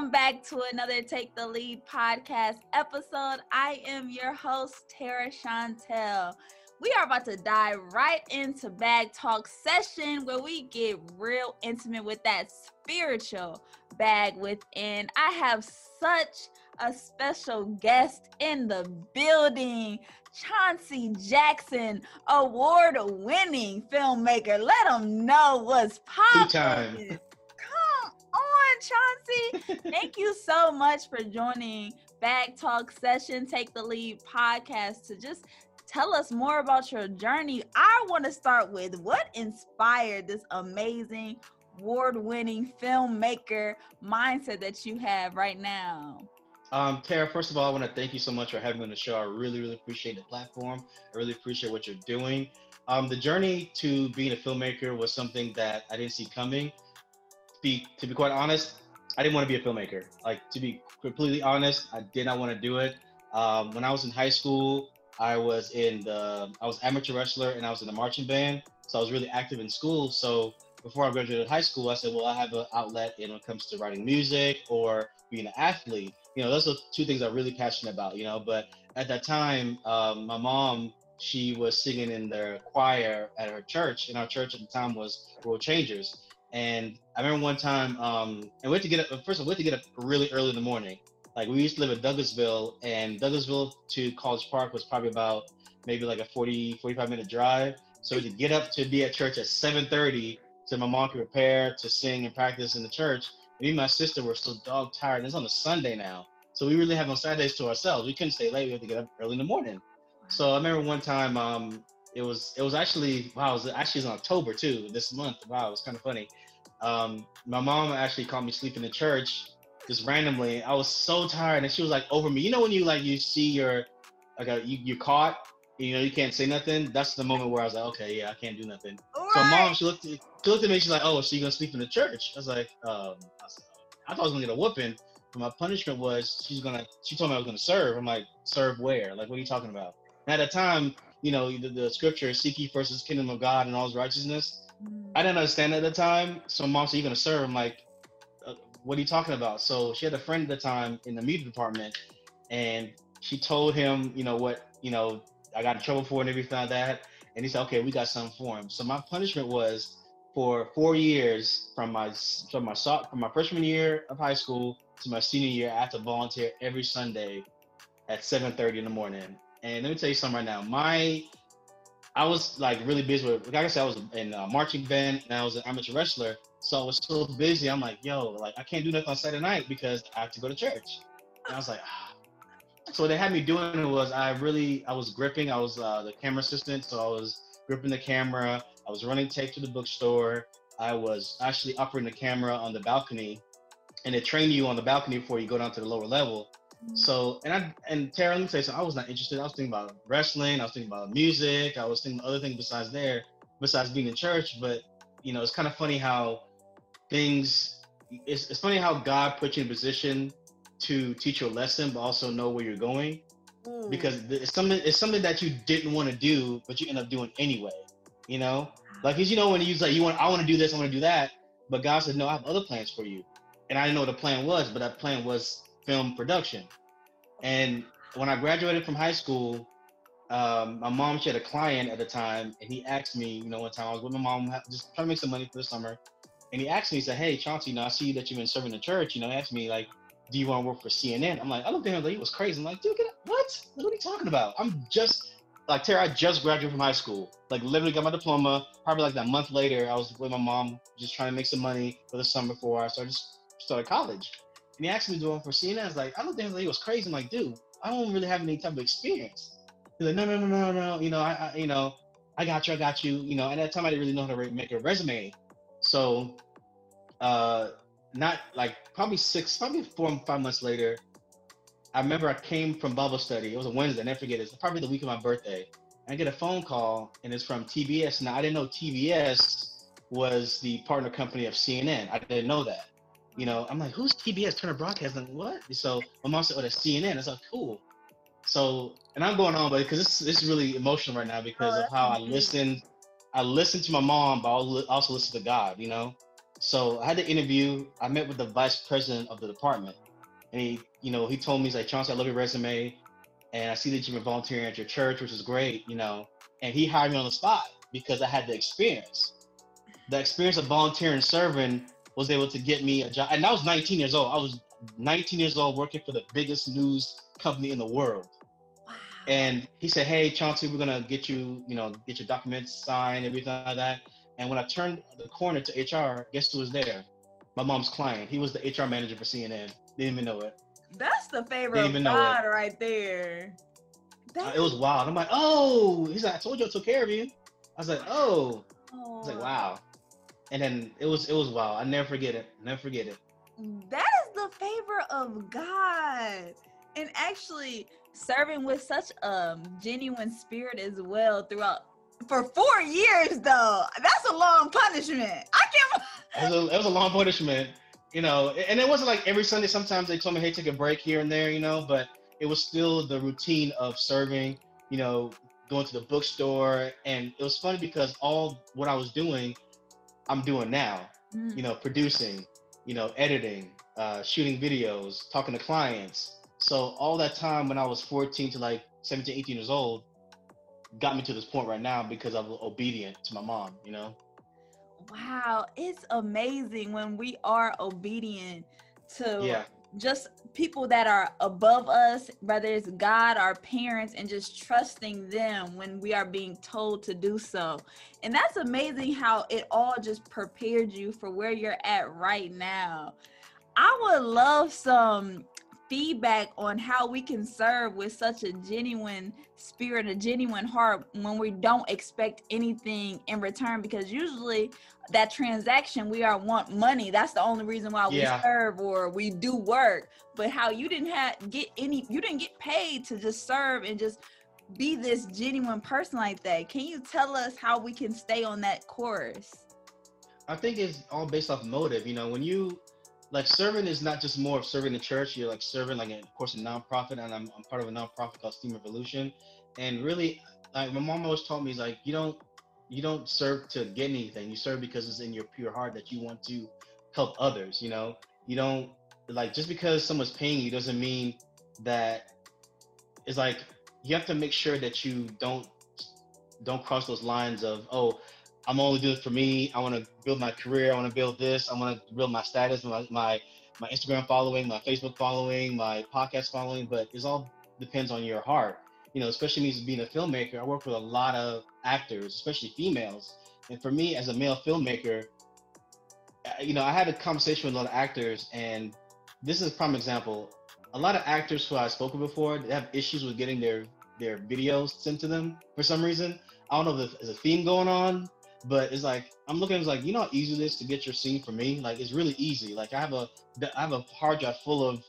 Welcome back to another Take the Lead podcast episode. I am your host, Tara Chantel. We are about to dive right into Bag Talk session where we get real intimate with that spiritual bag within. I have such a special guest in the building. Chauncey Jackson, award winning filmmaker. Let them know what's popping. Chauncey. Thank you so much for joining Bag Talk Session, Take the Lead podcast to just tell us more about your journey. I want to start with what inspired this amazing award winning filmmaker mindset that you have right now. Um, Tara, first of all, I want to thank you so much for having me on the show. I really, really appreciate the platform. I really appreciate what you're doing. Um, the journey to being a filmmaker was something that I didn't see coming be to be quite honest, I didn't want to be a filmmaker. Like to be completely honest, I did not want to do it. Um, when I was in high school, I was in the I was amateur wrestler and I was in the marching band, so I was really active in school. So before I graduated high school, I said, well, I have an outlet in when it comes to writing music or being an athlete. You know, those are two things I'm really passionate about. You know, but at that time, um, my mom she was singing in the choir at her church, and our church at the time was World Changers. And I remember one time, um, and we had to get up. First of all, we had to get up really early in the morning. Like we used to live in Douglasville, and Douglasville to College Park was probably about maybe like a 40, 45 minute drive. So to get up to be at church at 7:30, so my mom could prepare to sing and practice in the church. Me and my sister were so dog tired. And it's on a Sunday now, so we really have on Saturdays to ourselves. We couldn't stay late. We had to get up early in the morning. So I remember one time, um, it was it was actually wow, it was actually in October too, this month. Wow, it was kind of funny. Um, my mom actually caught me sleeping in church just randomly. I was so tired, and she was like over me. You know when you like you see your like a, you you caught, you know you can't say nothing. That's the moment where I was like, okay, yeah, I can't do nothing. So mom, she looked at, she looked at me. She's like, oh, so you gonna sleep in the church? I was like, um, I, was, I thought I was gonna get a whooping. But my punishment was she's gonna. She told me I was gonna serve. I'm like, serve where? Like, what are you talking about? And at the time, you know, the, the scripture, seek ye first the kingdom of God and all his righteousness. I didn't understand at the time. So mom's going to serve. I'm like, uh, what are you talking about? So she had a friend at the time in the media department and she told him, you know, what, you know, I got in trouble for and everything like that. And he said, okay, we got something for him. So my punishment was for four years from my from my from my freshman year of high school to my senior year, I had to volunteer every Sunday at 7:30 in the morning. And let me tell you something right now. My, I was like really busy with, like I said, I was in a marching band and I was an amateur wrestler. So I was so busy. I'm like, yo, like I can't do nothing on Saturday night because I have to go to church. And I was like, ah. So what they had me doing was I really, I was gripping. I was uh, the camera assistant. So I was gripping the camera. I was running tape to the bookstore. I was actually operating the camera on the balcony and they train you on the balcony before you go down to the lower level. So and I and Tara, let me say so I was not interested. I was thinking about wrestling. I was thinking about music. I was thinking other things besides there, besides being in church. But you know, it's kind of funny how things. It's, it's funny how God put you in a position to teach you a lesson, but also know where you're going. Mm. Because it's something it's something that you didn't want to do, but you end up doing anyway. You know, like because you know when you like you want I want to do this, I want to do that, but God said no, I have other plans for you, and I didn't know what the plan was, but that plan was film production. And when I graduated from high school, um, my mom she had a client at the time, and he asked me, you know, one time I was with my mom, just trying to make some money for the summer, and he asked me, he said, "Hey, Chauncey, you know, I see that you've been serving the church. You know, asked me like, do you want to work for CNN?" I'm like, I looked at him like he was crazy. I'm like, dude, what? What are you talking about? I'm just like Tara. I just graduated from high school, like literally got my diploma. Probably like that month later, I was with my mom, just trying to make some money for the summer before I started started college. And he asked me do it for CNN. I was like, I don't think he was crazy. I'm like, dude, I don't really have any type of experience. He's like, no, no, no, no, no. You know, I, I, you know, I got you, I got you. You know, at that time I didn't really know how to make a resume. So, uh, not like probably six, probably four, five months later, I remember I came from Bible study. It was a Wednesday. I never forget it. It's probably the week of my birthday. And I get a phone call, and it's from TBS. Now I didn't know TBS was the partner company of CNN. I didn't know that you know, I'm like, who's TBS Turner Broadcasting? What? So my mom said, oh, that's CNN. It's like, cool. So, and I'm going on, but because this, this is really emotional right now because oh, of how I oh, listened. I listened to my mom, but I also listened to God, you know? So I had the interview. I met with the vice president of the department, and he, you know, he told me he's like, Chauncey, I love your resume, and I see that you've been volunteering at your church, which is great, you know. And he hired me on the spot because I had the experience. The experience of volunteering, serving, was able to get me a job. And I was 19 years old. I was 19 years old working for the biggest news company in the world. Wow. And he said, "Hey, Chauncey, we're gonna get you, you know, get your documents signed, everything like that." And when I turned the corner to HR, guess who was there? My mom's client. He was the HR manager for CNN. Didn't even know it. That's the favor of God right there. Uh, it was wild. I'm like, oh, he's like, I told you I took care of you. I was like, oh. oh. I was like, wow. And then it was it was wild. I never forget it. Never forget it. That is the favor of God. And actually serving with such a genuine spirit as well throughout for four years though. That's a long punishment. I can't. It was a, it was a long punishment, you know. And it wasn't like every Sunday. Sometimes they told me, "Hey, take a break here and there," you know. But it was still the routine of serving, you know, going to the bookstore, and it was funny because all what I was doing, I'm doing now. Mm. You know, producing, you know, editing, uh, shooting videos, talking to clients. So all that time when I was 14 to like 17, 18 years old, got me to this point right now because I'm obedient to my mom, you know? Wow, it's amazing when we are obedient to yeah. Just people that are above us, whether it's God, our parents, and just trusting them when we are being told to do so. And that's amazing how it all just prepared you for where you're at right now. I would love some feedback on how we can serve with such a genuine spirit, a genuine heart when we don't expect anything in return because usually that transaction we are want money. That's the only reason why yeah. we serve or we do work. But how you didn't have get any you didn't get paid to just serve and just be this genuine person like that. Can you tell us how we can stay on that course? I think it's all based off motive. You know, when you like serving is not just more of serving the church. You're like serving like, a, of course, a nonprofit, and I'm, I'm part of a nonprofit called Steam Revolution. And really, like my mom always told me, is like you don't you don't serve to get anything. You serve because it's in your pure heart that you want to help others. You know, you don't like just because someone's paying you doesn't mean that it's like you have to make sure that you don't don't cross those lines of oh I'm only doing it for me. I want to build my career. I want to build this. I want to build my status, my, my my Instagram following, my Facebook following, my podcast following. But it all depends on your heart. You know, especially me being a filmmaker. I work with a lot of actors, especially females. And for me, as a male filmmaker, you know, I had a conversation with a lot of actors, and this is a prime example. A lot of actors who I've spoken before, they have issues with getting their their videos sent to them for some reason. I don't know if there's a theme going on, but it's like I'm looking at it like you know how easy it is to get your scene for me. Like it's really easy. Like I have a I have a hard drive full of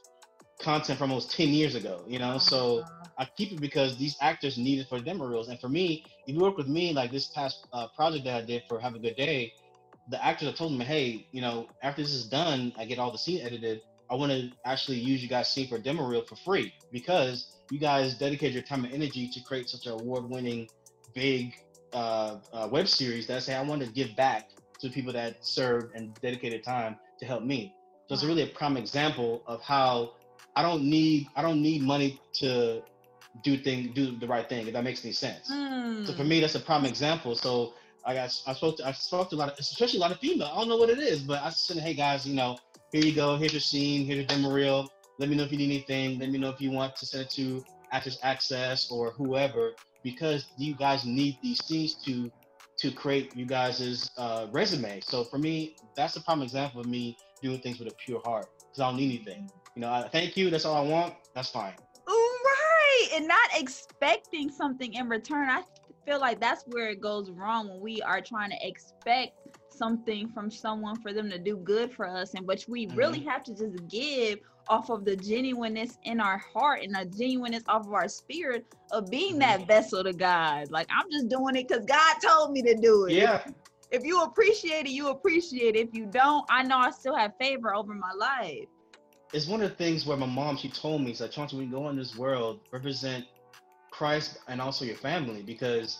content from almost 10 years ago, you know. So I keep it because these actors need it for demo reels. And for me, if you work with me, like this past uh, project that I did for Have a Good Day, the actors I told them, hey, you know, after this is done, I get all the scene edited. I want to actually use you guys' scene for demo reel for free because you guys dedicated your time and energy to create such an award-winning, big uh, uh, web series that I say I want to give back to people that served and dedicated time to help me. So it's really a prime example of how I don't need I don't need money to do thing do the right thing if that makes any sense. Mm. So for me that's a prime example. So I got I spoke to I spoke to a lot of especially a lot of female. I don't know what it is, but I said, hey guys, you know, here you go, here's your scene, here's your demo reel. Let me know if you need anything. Let me know if you want to send it to Actors Access or whoever because you guys need these things to to create you guys' uh, resume. So for me, that's a prime example of me doing things with a pure heart because I don't need anything. You know, I, thank you. That's all I want. That's fine. Right, and not expecting something in return. I feel like that's where it goes wrong when we are trying to expect something from someone for them to do good for us and which we mm-hmm. really have to just give off of the genuineness in our heart and the genuineness off of our spirit of being that mm-hmm. vessel to God. Like I'm just doing it because God told me to do it. Yeah. If you appreciate it, you appreciate it. If you don't, I know I still have favor over my life. It's one of the things where my mom she told me, like, Chauncey, when you go in this world, represent Christ and also your family because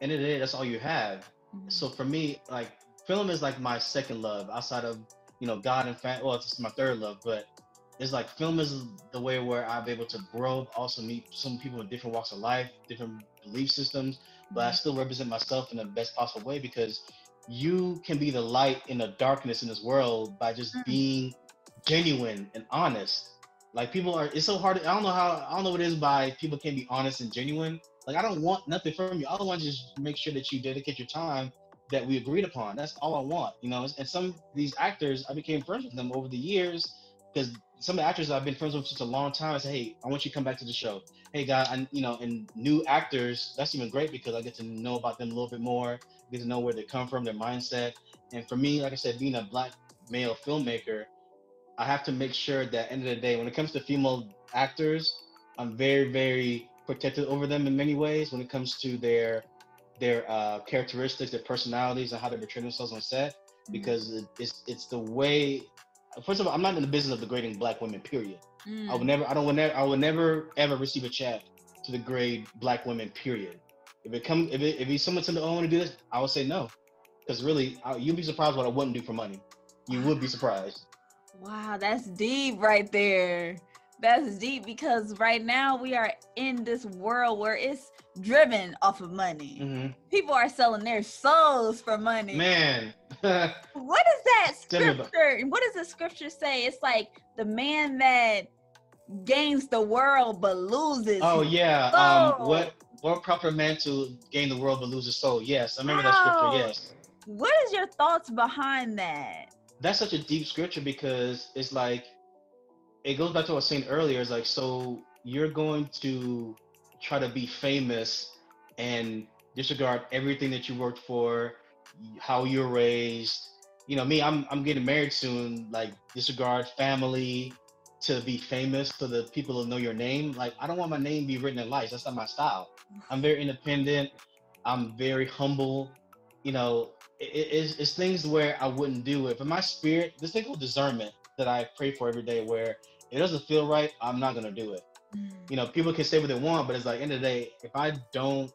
in the, the day, that's all you have. Mm-hmm. So for me, like film is like my second love outside of you know God and family. Well, it's my third love, but it's like film is the way where I'm able to grow, also meet some people in different walks of life, different belief systems, but I mm-hmm. still represent myself in the best possible way because you can be the light in the darkness in this world by just mm. being genuine and honest. Like people are, it's so hard. I don't know how. I don't know what it is by people can be honest and genuine. Like I don't want nothing from you. All I want to just make sure that you dedicate your time that we agreed upon. That's all I want, you know. And some of these actors, I became friends with them over the years because some of the actors I've been friends with for such a long time. I say, hey, I want you to come back to the show. Hey, guy, and you know, and new actors, that's even great because I get to know about them a little bit more, get to know where they come from, their mindset. And for me, like I said, being a black male filmmaker, I have to make sure that end of the day, when it comes to female actors, I'm very, very protected over them in many ways when it comes to their their uh, characteristics, their personalities, and how they portray themselves on set. Mm-hmm. Because it's it's the way first of all, I'm not in the business of degrading black women. Period. Mm. I would never. I don't. Would never. I would never ever receive a check to degrade black women. Period. If it comes, if it, if it's someone to oh, I want to do this, I would say no, because really, I, you'd be surprised what I wouldn't do for money. You would be surprised. Wow, that's deep right there. That's deep because right now we are in this world where it's driven off of money. Mm-hmm. People are selling their souls for money. Man. what is that scripture? What does the scripture say? It's like the man that gains the world but loses. Oh yeah. Um what what proper man to gain the world but lose his soul? Yes, I remember wow. that scripture, yes. What is your thoughts behind that? That's such a deep scripture because it's like it goes back to what I was saying earlier. It's like so you're going to try to be famous and disregard everything that you worked for, how you're raised. You know, me, I'm I'm getting married soon. Like disregard family to be famous so the people will know your name. Like I don't want my name to be written in lights. That's not my style. I'm very independent. I'm very humble. You know, it, it's, it's things where I wouldn't do it. But my spirit, this thing called discernment that I pray for every day, where it doesn't feel right, I'm not gonna do it. Mm. You know, people can say what they want, but it's like end of the day, if I don't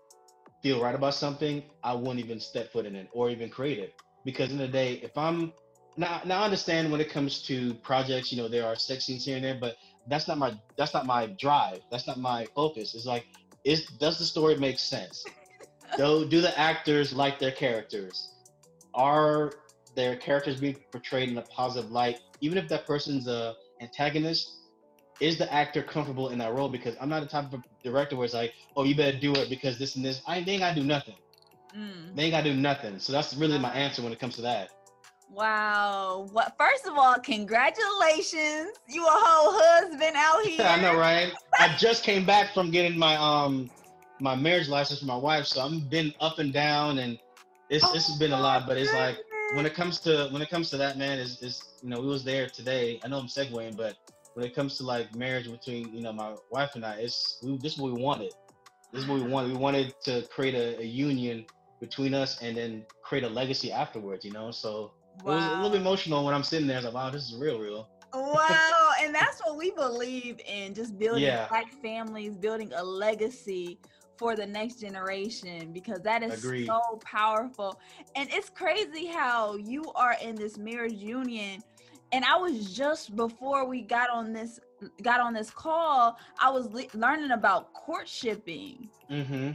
feel right about something, I won't even step foot in it or even create it. Because in the day, if I'm now now I understand when it comes to projects, you know, there are sex scenes here and there, but that's not my that's not my drive. That's not my focus. It's like, is does the story make sense? do do the actors like their characters? Are their characters being portrayed in a positive light? Even if that person's a antagonist, is the actor comfortable in that role? Because I'm not the type of director where it's like, oh, you better do it because this and this. I they ain't gotta do nothing. Mm. They ain't gotta do nothing. So that's really my answer when it comes to that. Wow. What first of all, congratulations. You a whole husband out here. I know, right? I just came back from getting my um my marriage license for my wife, so I'm been up and down and it's oh, it's been a lot, but it's like when it comes to when it comes to that man is is you know, we was there today. I know I'm segueing, but when it comes to like marriage between you know my wife and I, it's we, this is what we wanted. This is what we wanted. We wanted to create a, a union between us and then create a legacy afterwards. You know, so wow. it was a little bit emotional when I'm sitting there. I was like, wow, this is real, real. wow, and that's what we believe in: just building yeah. black families, building a legacy for the next generation because that is Agreed. so powerful. And it's crazy how you are in this marriage union and I was just before we got on this got on this call, I was le- learning about courtshipping. Mm-hmm.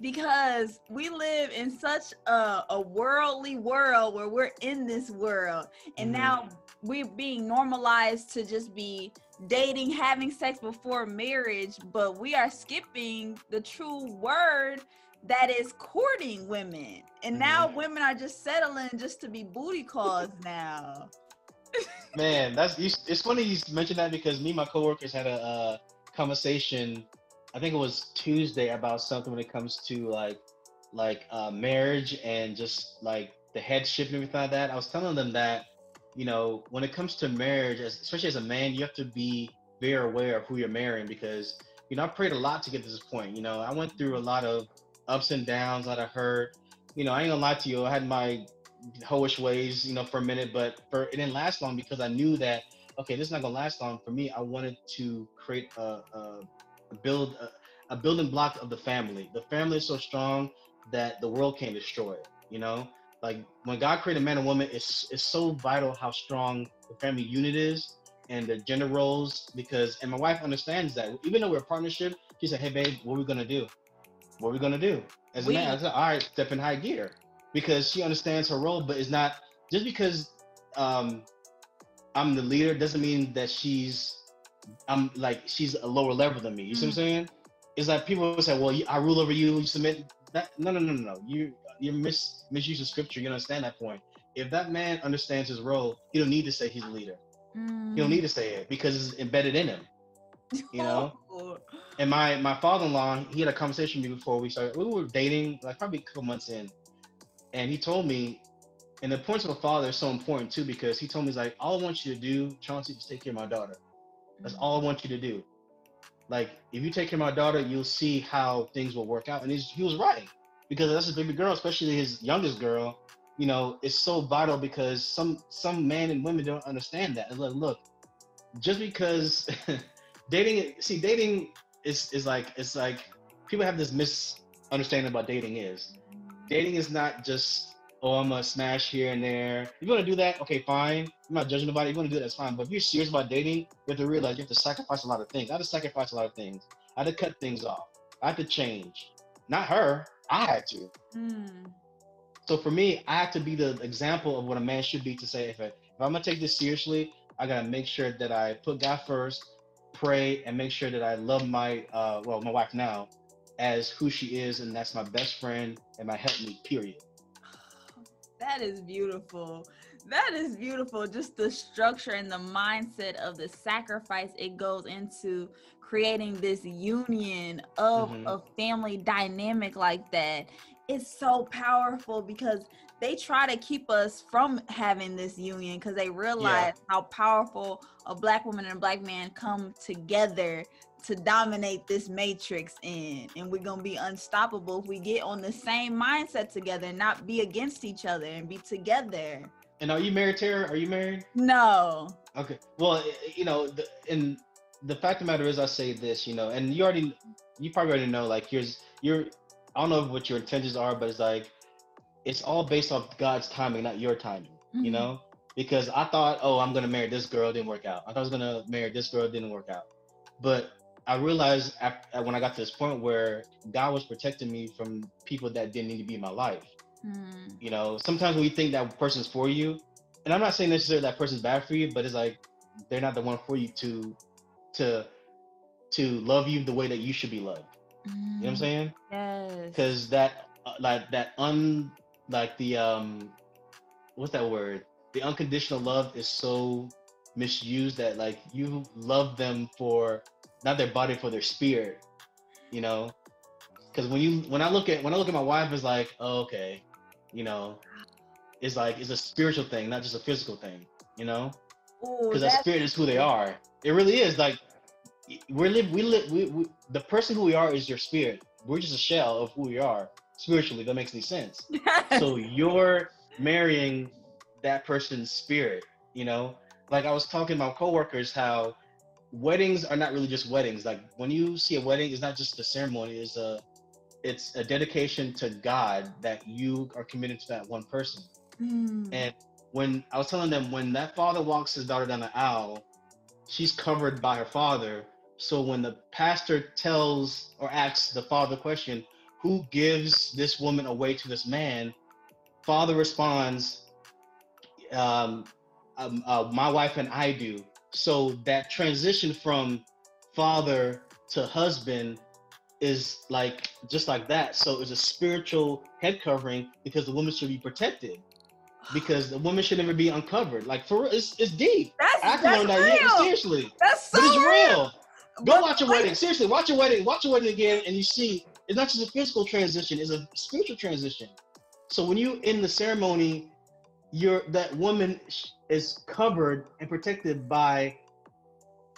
Because we live in such a, a, worldly world where we're in this world, and mm-hmm. now we're being normalized to just be dating, having sex before marriage, but we are skipping the true word that is courting women. And now mm-hmm. women are just settling just to be booty calls now. Man, that's it's funny you mentioned that because me and my coworkers had a uh, conversation. I think it was Tuesday about something when it comes to like like uh, marriage and just like the headship and everything like that. I was telling them that you know when it comes to marriage, especially as a man, you have to be very aware of who you're marrying because you know I prayed a lot to get to this point. You know I went through a lot of ups and downs, a lot of hurt. You know I ain't gonna lie to you. I had my hoish ways, you know, for a minute, but for it didn't last long because I knew that okay, this is not gonna last long. For me, I wanted to create a, a, a build a, a, building block of the family. The family is so strong that the world can't destroy it. You know, like when God created man and woman, it's it's so vital how strong the family unit is and the gender roles because and my wife understands that even though we're a partnership, she said, Hey babe, what are we gonna do? What are we gonna do? As a We- man, I said, all right, step in high gear. Because she understands her role, but it's not just because um I'm the leader doesn't mean that she's I'm like she's a lower level than me. You see what I'm saying? It's like people say, "Well, I rule over you. You submit." That no, no, no, no, no. You you mis misusing scripture. You understand that point. If that man understands his role, he don't need to say he's a leader. He don't need to say it because it's embedded in him. You know. Oh, and my my father-in-law, he had a conversation with me before we started. We were dating, like probably a couple months in, and he told me, and the point of a father is so important too because he told me he's like, all I want you to do, Chauncey, is take care of my daughter. That's all I want you to do. Like, if you take care of my daughter, you'll see how things will work out. And he's, he was right because that's his baby girl, especially his youngest girl. You know, it's so vital because some some men and women don't understand that. Like, look, just because dating, see, dating is is like it's like people have this misunderstanding about dating is dating is not just oh I'm gonna smash here and there. You want to do that, okay, fine. I'm not judging nobody. You want to do that, that's fine. But if you're serious about dating, you have to realize you have to sacrifice a lot of things. I had to sacrifice a lot of things. I had to cut things off. I had to change. Not her. I had to. Mm. So for me, I have to be the example of what a man should be to say, if, I, if I'm gonna take this seriously, I gotta make sure that I put God first, pray, and make sure that I love my uh well, my wife now as who she is, and that's my best friend and my helpmeet, period. That is beautiful. That is beautiful. Just the structure and the mindset of the sacrifice it goes into creating this union of Mhm. a family dynamic like that. It's so powerful because they try to keep us from having this union because they realize how powerful a black woman and a black man come together to dominate this matrix in and we're gonna be unstoppable if we get on the same mindset together and not be against each other and be together And are you married, Tara? Are you married? no Okay. Well, you know, the, and the fact of the matter is, I say this, you know, and you already, you probably already know, like, here's your, I don't know what your intentions are, but it's like, it's all based off God's timing, not your timing, you Mhm. know? Because I thought, oh, I'm gonna marry this girl, didn't work out. I thought I was gonna marry this girl, didn't work out. But I realized after, when I got to this point where God was protecting me from people that didn't need to be in my life. Mm. You know, sometimes when you think that person's for you, and I'm not saying necessarily that person's bad for you, but it's like they're not the one for you to to to love you the way that you should be loved. You know what I'm Mm. saying? yes Because that uh, like that un like the um what's that word? The unconditional love is so misused that like you love them for not their body for their spirit, you know. Because when you when I look at when I look at my wife, it's like oh, okay, you know, it's like it's a spiritual thing, not just a physical thing, you know because that spirit is who they are. It really is. Like we're live, we live, we, we, the person who we are is your spirit. We're just a shell of who we are spiritually. That makes any sense. so you're marrying that person's spirit. You know, like I was talking about coworkers how weddings are not really just weddings. Like when you see a wedding, it's not just a ceremony. It's a it's a dedication to God that you are committed to that one person. Mm. And when I was telling them, when that father walks his daughter down the aisle, she's covered by her father. So when the pastor tells or asks the father the question, who gives this woman away to this man? Father responds, um, um, uh, my wife and I do. So that transition from father to husband is like just like that. So it's a spiritual head covering because the woman should be protected because the woman should never be uncovered. Like for real, it's, it's deep. that's, I to that's learn that. real. Yeah, seriously. that's so But it's real. Go But watch a wedding. Seriously, watch a wedding. Watch a wedding again, and you see it's not just a physical transition; it's a spiritual transition. So when you in the ceremony, you're that woman is covered and protected by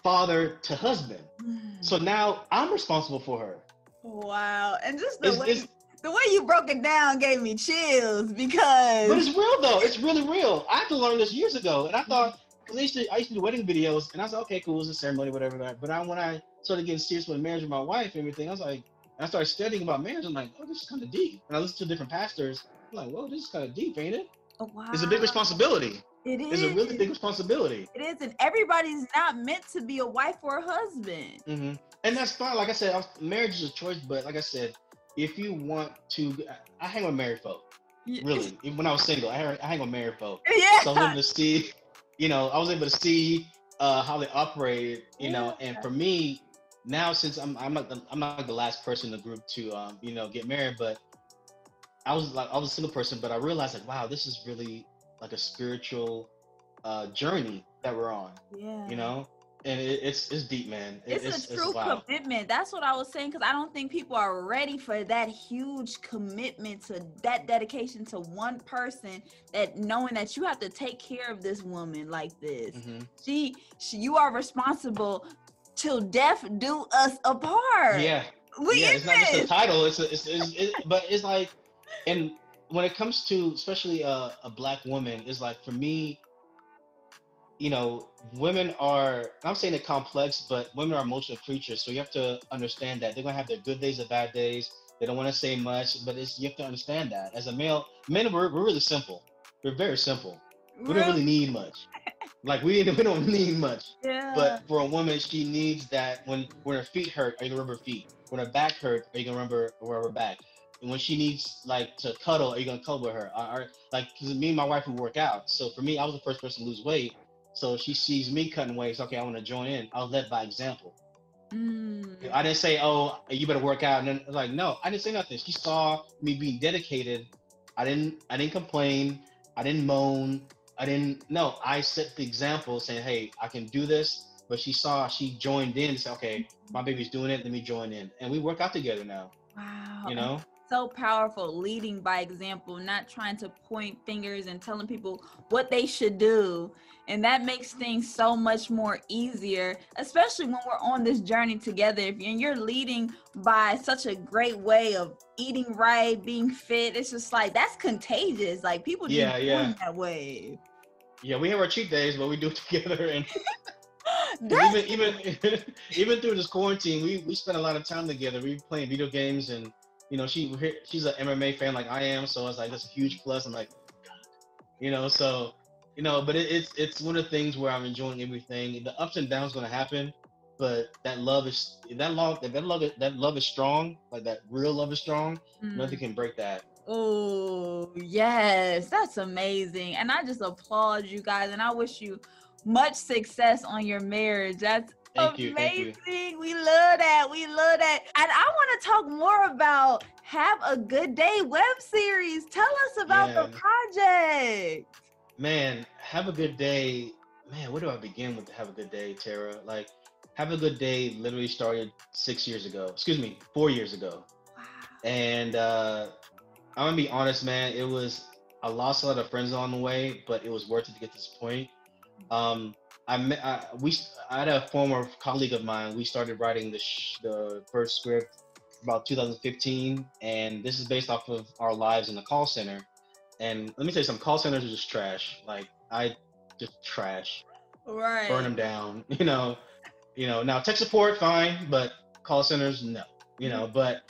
father to husband. Mm. So now I'm responsible for her. wow and just the It's, way it's, the way you broke it down gave me chills because but it's real though. It's really real. I had to learn this years ago, and I thought I used to I used to do wedding videos, and I was like, okay, cool, it's a ceremony, whatever. that. But I when I started getting serious with marriage with my wife and everything, I was like, I started studying about marriage. I'm like, oh, this is kind of deep. And I listened to different pastors. I'm like, whoa, this is kind of deep, ain't it? Oh, wow. It's a big responsibility. It is. It's a really big responsibility. It is, and everybody's not meant to be a wife or a husband. Mm-hmm. And that's fine. Like I said, marriage is a choice. But like I said, if you want to, I hang with married folk. Really, even when I was single, I hang, I hang with married folk. Yeah. So I was able to see, you know, I was able to see uh, how they operated, you know. And for me, now since I'm I'm not the, I'm not the last person in the group to um, you know get married, but I was like I was a single person, but I realized like wow, this is really like a spiritual uh, journey that we're on, yeah. you know. And it, it's it's deep, man. It- It's, a true wild. commitment. That's what I was saying because I don't think people are ready for that huge commitment to that dedication to one person. That knowing that you have to take care of this woman like this. Mhm. She, she, you are responsible till death do us apart. Yeah, we yeah, it's not just a title. It's, a, it's, it's it, but it's like, and when it comes to especially a, a black woman, it's like for me, you know, women are. I'm saying it complex, but women are emotional creatures. So you have to understand that they're gonna have their good days and bad days. They don't want to say much, but it's you have to understand that as a male, men we're, we're really simple. We're very simple. We don't really need much. Like we we don't need much. yeah. But for a woman, she needs that when when her feet hurt, are you gonna rub her feet? When her back hurt, are you gonna rub her, rub her back? And when she needs like to cuddle, are you gonna cuddle with her? Or, or like, cause me and my wife we work out. So for me, I was the first person to lose weight. So she sees me cutting weight. It's okay. I want to join in. I was led by example. Mm. I didn't say, "Oh, you better work out." And then like, no, I didn't say nothing. She saw me being dedicated. I didn't. I didn't complain. I didn't moan. I didn't. No, I set the example, saying, "Hey, I can do this." But she saw. She joined in. and Said, "Okay, my baby's doing it. Let me join in." And we work out together now. Wow. You know. So powerful leading by example not trying to point fingers and telling people what they should do and that makes things so much more easier especially when we're on this journey together if and you're leading by such a great way of eating right being fit it's just like that's contagious like people just Yeah, yeah. that way Yeah, we have our cheat days, but we do it together. And even even even through this quarantine, we we spent a lot of time together. We playing video games, and you know, she she's an MMA fan like I am, so it's like that's a huge plus. I'm like, you know, so you know, but it, it's it's one of the things where I'm enjoying everything. The ups and downs going to happen, but that love is that love that love that love is strong. Like that real love is strong. Mm. Nothing can break that. Oh, yes, that's amazing. And I just applaud you guys and I wish you much success on your marriage. That's Thank you, amazing. thank you. We love that. We love that. And I want to talk more about Have a Good Day web series. Tell us about the project. Man, have a good day. Man, where do I begin with have a good day, Tara? Like, have a good day literally started six years ago. Excuse me, four years ago. Wow. And uh, I'm gonna be honest, man. It was I lost a lot of friends along the way, but it was worth it to get to this point. Um, I, I we I had a former colleague of mine. We started writing the sh- the first script about 2015, and this is based off of our lives in the call center. And let me tell you, some call centers are just trash. Like I just trash, Right. burn them down. You know, you know. Now tech support, fine, but call centers, no. You know, but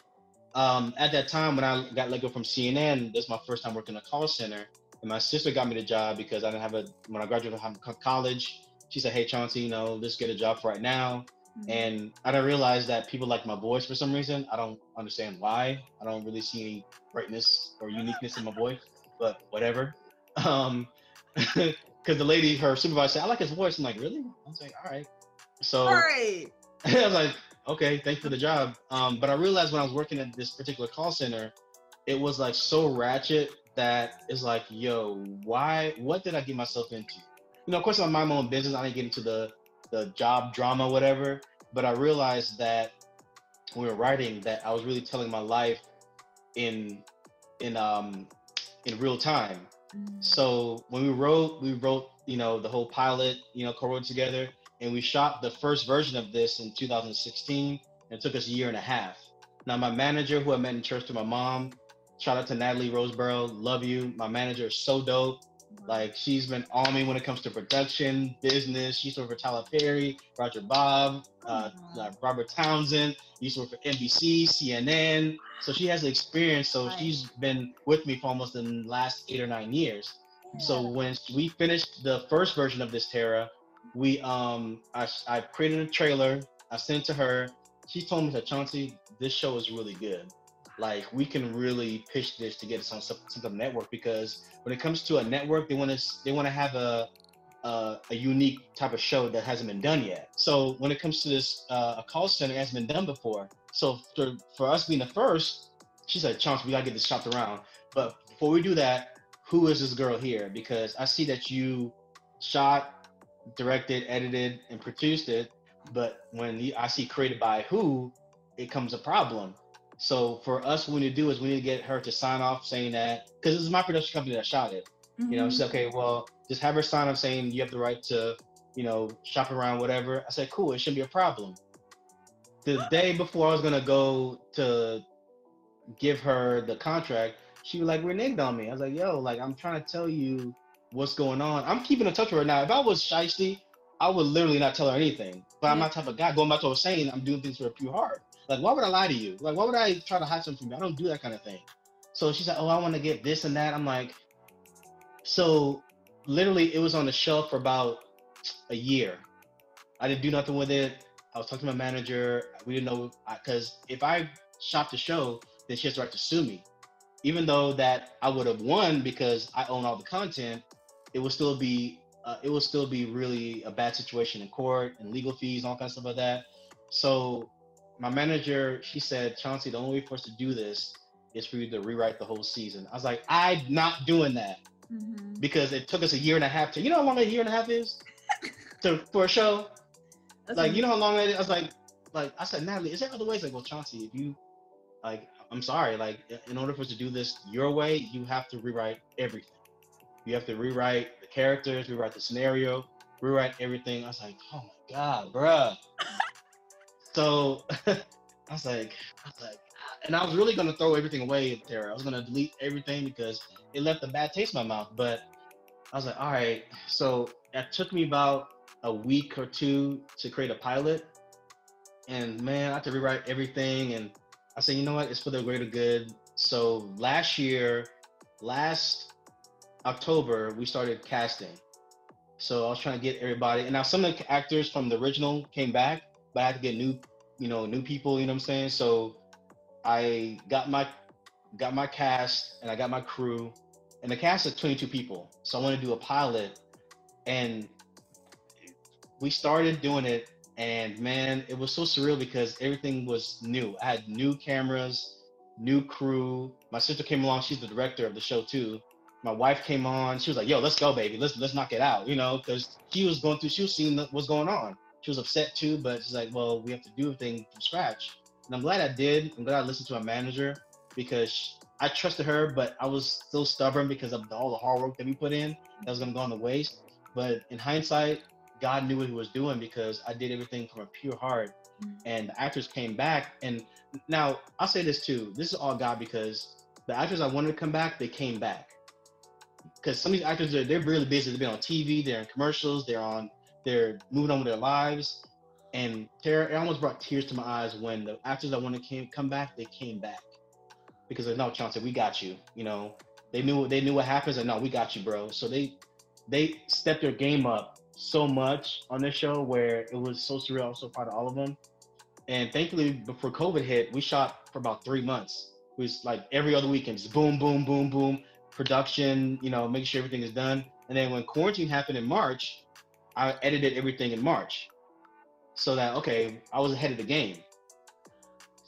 um, at that time when I got let go from CNN, this is my first time working in a call center. And my sister got me the job because I didn't have a when I graduated from college. She said, "Hey, Chauncey, you know, let's get a job for right now." Mhm. And I didn't realize that people like my voice for some reason. I don't understand why. I don't really see any brightness or uniqueness in my voice, but whatever. Um, because the lady, her supervisor, said, "I like his voice." I'm like, "Really?" I was like, "All right." So All right. I was like, okay, thanks for the job. Um, but I realized when I was working at this particular call center, it was like so ratchet that it's like, yo, why? What did I get myself into? You know, of course, I mind my own business. I didn't get into the the job drama, whatever. But I realized that when we were writing, that I was really telling my life in in um in real time. Mm. So when we wrote, we wrote, you know, the whole pilot, you know, co-wrote together, and we shot the first version of this in 2016. And it took us a year and a half. Now, my manager, who I met in church through my mom, shout out to Natalie Roseborough, love you. My manager is so dope. Like she's been on me when it comes to production, business. She's worked for Tyler Perry, Roger Bobb, uh, uh, Robert Townsend. Used to work for NBC, CNN. So she has the experience. So Right. she's been with me for almost the last eight or nine years. So when we finished the first version of this Tara, we um I, I created a trailer. I sent it to her. She told me that Chauncey, this show is really good. Like we can really pitch this to get us on some, some type of network because when it comes to a network, they want to they want to have a, a a unique type of show that hasn't been done yet. So when it comes to this uh, a call center, hasn't been done before. So for for us being the first, she said, Chauncey, we gotta get this shopped around. But before we do that, who is this girl here? Because I see that you shot, directed, edited, and produced it. But when I see created by who, it comes a problem. So for us, what we need to do is we need to get her to sign off saying that because this is my production company that shot it. You know, she said, okay, mm-hmm. well, just have her sign up saying you have the right to, you know, shop around, whatever. I said, cool, it shouldn't be a problem. The day before I was gonna go to give her the contract, she was like reneged on me. I was like, yo, like I'm trying to tell you what's going on. I'm keeping in touch with her now. If I was shisty, I would literally not tell her anything. But I'm not type of guy. Going back to what I was saying, I'm doing things for a pure heart. Like, why would I lie to you? Like, why would I try to hide something from you? I don't do that kind of thing. So she's like, oh, I want to get this and that. I'm like, so literally, it was on the shelf for about a year. I didn't do nothing with it. I was talking to my manager. We didn't know because if I shot the show, then she has the right to sue me. Even though that I would have won because I own all the content, it would still be uh, it would still be really a bad situation in court and legal fees all kinds of stuff like that. So my manager, she said, Chauncey, the only way for us to do this is for you to rewrite the whole season. I was like, I'm not doing that Mhm. because it took us a year and a half to. You know how long a year and a half is to for a show? That's like you know how long it is? I was like, like I said, Natalie, is there other ways? Like, well, Chauncey, if you like, I'm sorry, like in order for us to do this your way, you have to rewrite everything. You have to rewrite the characters, rewrite the scenario, rewrite everything. I was like, oh my god, bruh. So I was like, I was like, and I was really gonna throw everything away there. I was gonna delete everything because it left a bad taste in my mouth. But I was like, all right. So it took me about a week or two to create a pilot. And man, I had to rewrite everything. And I said, you know what? It's for the greater good. So last year, last October, we started casting. So I was trying to get everybody. And now some of the actors from the original came back, but I had to get new, you know, new people. You know what I'm saying? So I got my got my cast and I got my crew, and the cast is 22 people. So I want to do a pilot, and we started doing it, and man, it was so surreal because everything was new. I had new cameras, new crew. My sister came along; she's the director of the show too. My wife came on; she was like, "Yo, let's go, baby. Let's let's knock it out," you know, because she was going through, she was seeing what's going on. She was upset too, but she's like, "Well, we have to do everything from scratch." And I'm glad I did. I'm glad I listened to my manager because I trusted her, but I was still stubborn because of all the hard work that we put in. That was gonna go on the waste. But in hindsight, God knew what He was doing because I did everything from a pure heart. Mhm. And the actors came back. And now I'll say this too: this is all God because the actors I wanted to come back, they came back. Because some of these actors, they're, they're really busy. They've been on TV, they're in commercials, they're on, they're moving on with their lives. And it almost brought tears to my eyes when the actors that wanted to came come back, they came back because no chance that we got you. You know, they knew they knew what happens, and no, we got you, bro. So they they stepped their game up so much on this show where it was so surreal. So proud of all of them. And thankfully, before COVID hit, we shot for about three months. It was like every other weekend, just boom, boom, boom, boom, production. You know, making sure everything is done. And then when quarantine happened in March, I edited everything in March, so that okay, I was ahead of the game.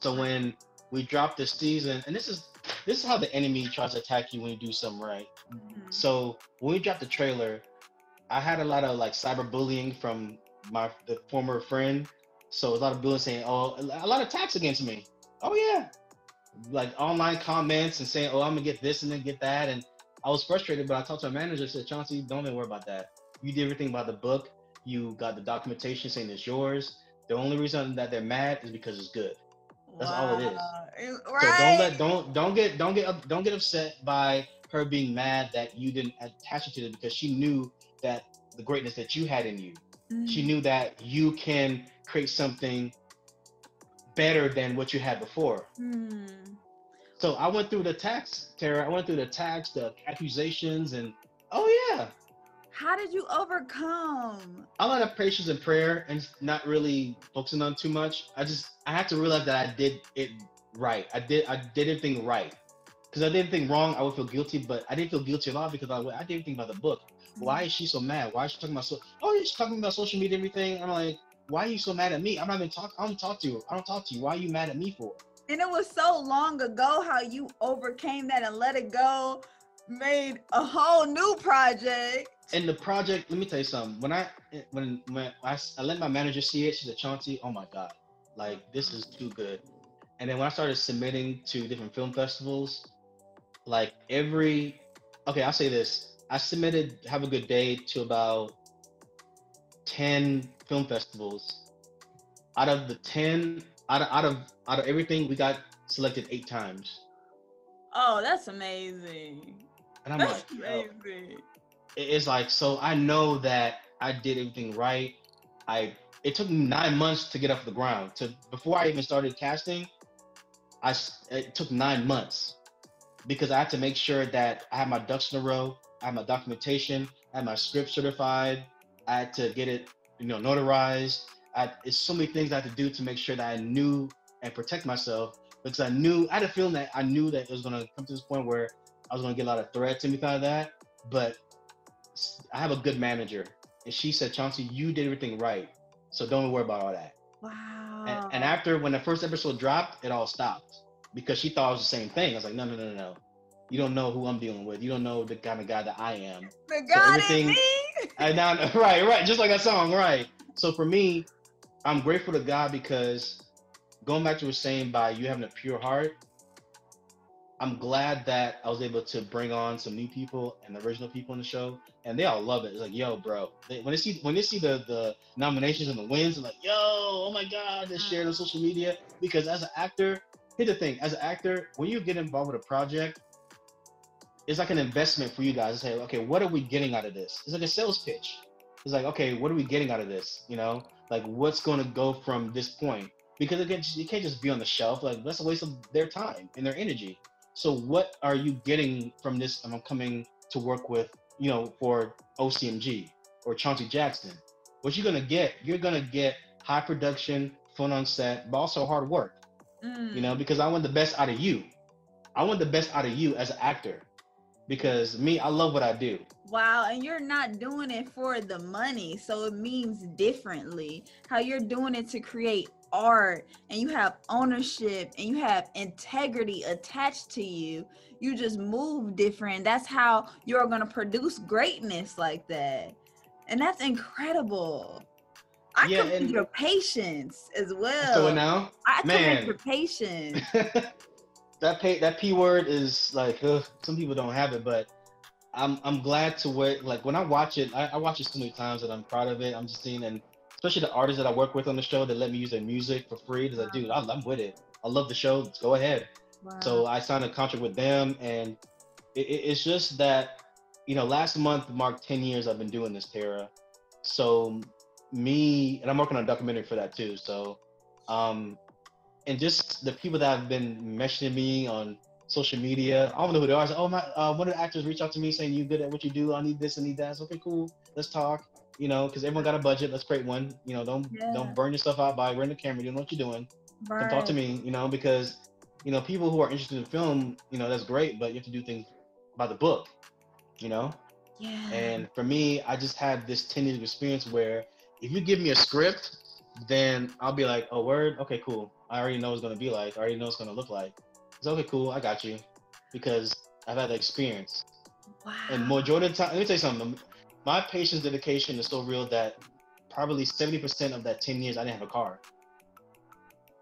So when we dropped this season, and this is this is how the enemy tries to attack you when you do something right. Mhm. So when we dropped the trailer, I had a lot of like cyberbullying from my the former friend. So a lot of bullying saying, "Oh, a lot of attacks against me." Oh yeah, like online comments and saying, "Oh, I'm gonna get this and then get that." And I was frustrated, but I talked to my manager. Said, "Chauncey, don't even worry about that. You did everything by the book. You got the documentation saying it's yours. The only reason that they're mad is because it's good. That's all it is. Wow. So don't let don't don't get don't get don't get upset by her being mad that you didn't attach it to it because she knew that the greatness that you had in you. Mm-hmm. She knew that you can create something better than what you had before. Mm. So I went through the tax, Tara. I went through the tax, the accusations, and oh yeah. How did you overcome? A lot of patience and prayer, and not really focusing on too much. I just I had to realize that I did it right. I did I did everything right because I did anything wrong, I would feel guilty. But I didn't feel guilty at all because I, I did everything about the book. Mm-hmm. Why is she so mad? Why is she talking about so? Oh, she's talking about social media, and everything. I'm like, why are you so mad at me? I'm not even talk. I don't talk to you. I don't talk to you. Why are you mad at me for? And it was so long ago how you overcame that and let it go, made a whole new project. And the project, let me tell you something. When I when when I, I let my manager see it, she's a Chauncey, oh my god, like this is too good. And then when I started submitting to different film festivals, like every okay, I'll say this. I submitted Have a Good Day to about 10 film festivals. Out of the 10, out of out of out of everything, we got selected eight times. Oh, that's amazing. And I'm that's like, amazing. it's like so I know that I did everything right. I it took me nine months to get off the ground. To before I even started casting, I it took nine months because I had to make sure that I had my ducks in a row. I had my documentation. I had my script certified. I had to get it, you know, notarized. I, it's so many things I had to do to make sure that I knew and protect myself because I knew I had a feeling that I knew that it was gonna come to this point where I was gonna get a lot of threats and everything like that. But I have a good manager, and she said, Chauncey, you did everything right, so don't worry about all that. Wow. And, and after when the first episode dropped, it all stopped because she thought it was the same thing. I was like, no, no, no, no. You don't know who I'm dealing with. You don't know the kind of guy that I am. The God so in me. I now, right, right, just like that song, right. So for me, I'm grateful to God because going back to what saying by you having a pure heart, I'm glad that I was able to bring on some new people and the original people in the show, and they all love it. It's like, yo, bro, they, when they see when they see the the nominations and the wins, they're like, yo, oh my god, they mm. share it on social media. Because as an actor, here's the thing: as an actor, when you get involved with a project, it's like an investment for you guys to say, okay, what are we getting out of this? It's like a sales pitch. It's like, okay, what are we getting out of this? You know, like what's going to go from this point? Because can, it can't just be on the shelf. Like that's a waste of their time and their energy. So what are you getting from this? I'm coming to work with, you know, for OCMG or Chauncey Jackson. What you're gonna get? You're gonna get high production, fun on set, but also hard work. Mm. You know, because I want the best out of you. I want the best out of you as an actor because me, I love what I do. Wow, and you're not doing it for the money, so it means differently. How you're doing it to create art and you have ownership and you have integrity attached to you. You just move different. That's how you're going to produce greatness like that. And that's incredible. I yeah, commend your patience as well. So now, I man, your patience. that pay that p word is like ugh, some people don't have it, but I'm I'm glad to wait. Like when I watch it, I, I, watch it so many times that I'm proud of it. I'm just seeing and especially the artists that I work with on the show that let me use their music for free. They're like, dude, I, am with it. I love the show. Let's go ahead. Wow. So I signed a contract with them, and it, it's just that you know last month marked 10 years I've been doing this, Tara. So me and I'm working on a documentary for that too. So um and just the people that have been mentioning me on social media. I don't know who they are. I said, oh my, uh, one of the actors reached out to me saying you good at what you do. I need this, I need that. okay, cool. Let's talk. You know, because everyone got a budget. Let's create one. You know, don't yeah. don't burn yourself out by running the camera. You know what you're doing. Right. Come talk to me. You know, because you know people who are interested in film, you know, that's great, but you have to do things by the book. You know. Yeah. And for me, I just had this 10 years of experience where if you give me a script, then I'll be like, oh, word, okay, cool. I already know it's gonna be like. I already know it's gonna look like. It's okay, cool. I got you, because I've had the experience. Wow. And majority of the time, let me tell you something. My patience dedication is so real that probably seventy percent of that ten years I didn't have a car.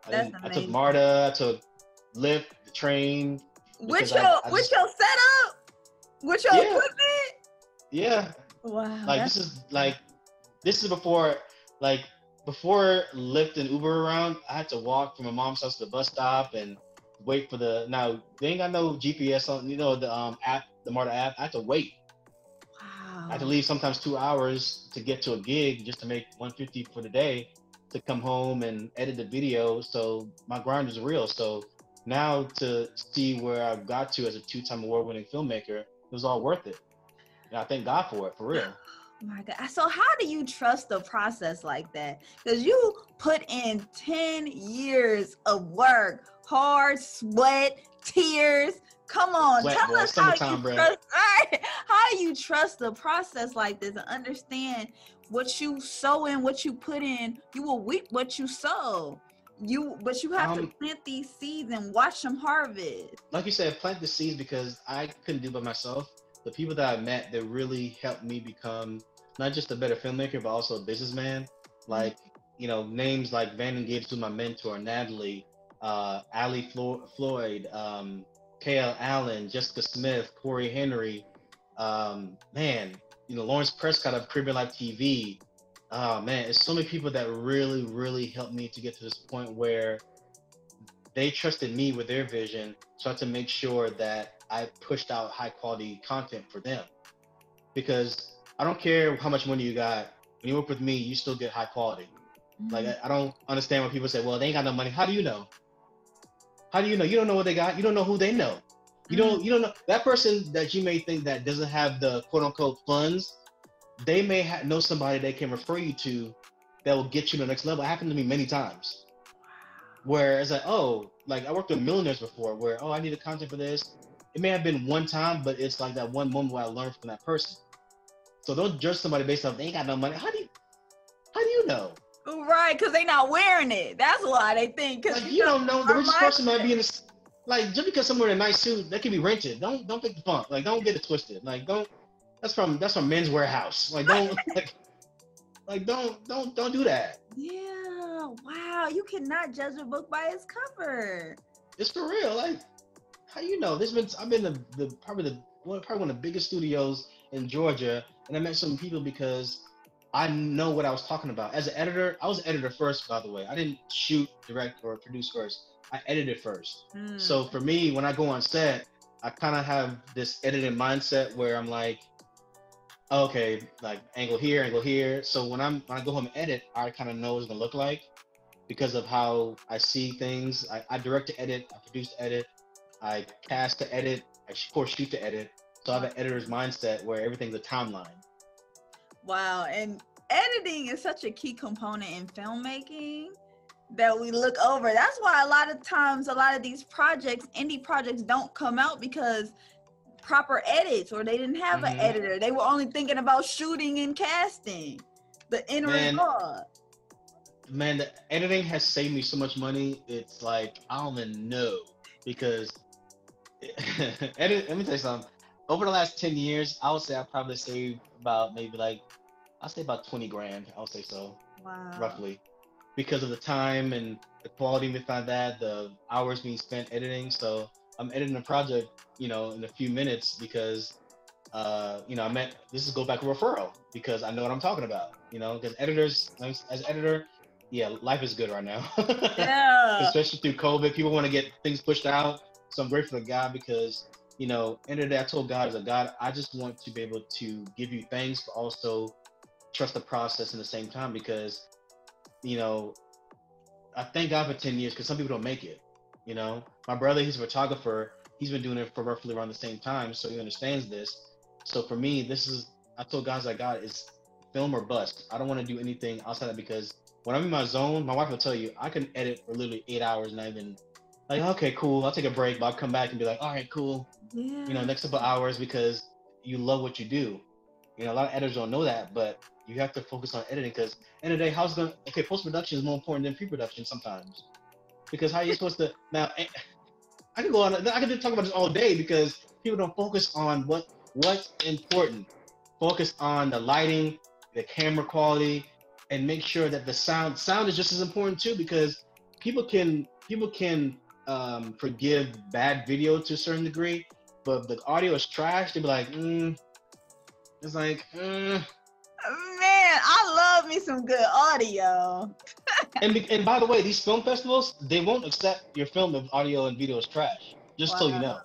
I, I took MARTA. I took Lyft, the train. With your I, I with just, your setup, with your yeah. equipment. Yeah. Wow. Like this is like this is before like before Lyft and Uber around, I had to walk from my mom's house to the bus stop and wait for the. Now they ain't got no GPS on, you know, the um app the MARTA app, I had to wait. I to leave sometimes two hours to get to a gig just to make 150 for the day to come home and edit the video. So my grind is real. So now to see where I've got to as a two-time award-winning filmmaker, it was all worth it. And I thank God for it, for real. Oh my God. So how do you trust the process like that? Because you put in 10 years of work, hard sweat, tears. Come on, Sweat, tell boy. us how you trust right, how you trust the process like this and understand what you sow in, what you put in, you will reap what you sow. You but you have to Um, plant these seeds and watch them harvest. like you said, plant the seeds because I couldn't do it by myself. The people that I met that really helped me become not just a better filmmaker, but also a businessman. Like, you know, names like Vanden Gibbs, who's my mentor, Natalie, uh, Ali Flo- Floyd, um, KL Allen, Jessica Smith, Corey Henry, um, man, you know, Lawrence Prescott of Caribbean Life TV. Oh man, it's so many people that really, really helped me to get to this point where they trusted me with their vision so I had to make sure that I pushed out high quality content for them. Because I don't care how much money you got, when you work with me, you still get high quality. Like Mm-hmm. I, I don't understand when people say, "Well, they ain't got no money." How do you know? How do you know? You don't know what they got. You don't know who they know. You don't. Mm-hmm. You don't know that person that you may think that doesn't have the quote unquote funds. They may ha- know somebody they can refer you to that will get you to the next level. It happened to me many times. Where it's like, oh, like I worked with millionaires before. Where oh, I need a content for this. It may have been one time, but it's like that one moment where I learned from that person. So don't judge somebody based off they ain't got no money. How do you? How do you know? Right, because they not wearing it. That's why they think. Because like you don't know the richest person might be in this like just because someone in a nice suit that can be rented don't don't pick the funk like don't get it twisted like don't that's from that's from Men's Wearhouse like don't like like don't don't don't do that Yeah, wow. You cannot judge a book by its cover. it's for real like how you know this been i've been the, the probably the one probably one of the biggest studios in georgia and i met some people because i know what i was talking about as an editor i was an editor first by the way i didn't shoot direct or produce first i edited first Mm. So for me, when I go on set, I kind of have this editing mindset where I'm like, okay, like angle here, angle here. So when I'm when I go home and edit, I kind of know what it's gonna look like because of how I see things. I, I direct to edit, I produce to edit, I cast to edit, I of course shoot to edit. So I have an editor's mindset where everything's a timeline. Wow, and editing is such a key component in filmmaking that we look over. That's why a lot of times, a lot of these projects, indie projects, don't come out because proper edits or they didn't have an Mhm. editor. They were only thinking about shooting and casting. The end Man. result. man, the editing has saved me so much money. It's like I don't even know because edit. Let me tell you something. Over the last ten years, I would say I probably saved about maybe like I'll say about twenty grand. I'll say so, Wow. roughly, because of the time and the quality behind that, the hours being spent editing. So I'm editing a project, you know, in a few minutes because. Uh, you know, I meant this is go back referral because I know what I'm talking about. You know, because editors, as as editor, yeah, life is good right now. Yeah. Especially through COVID, people want to get things pushed out. So I'm grateful to God because, you know, of the day, I told God, as a God, I just want to be able to give you thanks, but also trust the process in the same time because, you know, I thank God for 10 years because some people don't make it. You know, my brother, he's a photographer. He's been doing it for roughly around the same time, so he understands this. So for me, this is I told guys like God, it's film or bust. I don't want to do anything outside of because when I'm in my zone, my wife will tell you I can edit for literally eight hours and I even like okay, cool. I'll take a break, but I'll come back and be like, all right, cool. yeah. You know, next couple hours because you love what you do. You know, a lot of editors don't know that, but you have to focus on editing because end of the day, how's gonna okay, post production is more important than pre production sometimes because how are you supposed to now? eh, I can go on. I can talk about this all day because people don't focus on what what's important. Focus on the lighting, the camera quality, and make sure that the sound sound is just as important too because people can people can um, forgive bad video to a certain degree, but the audio is trash, They'd be like, mm, it's like, uh. Man, I love me some good audio. and and by the way, these film festivals they won't accept your film if audio and video is trash. Just so you know.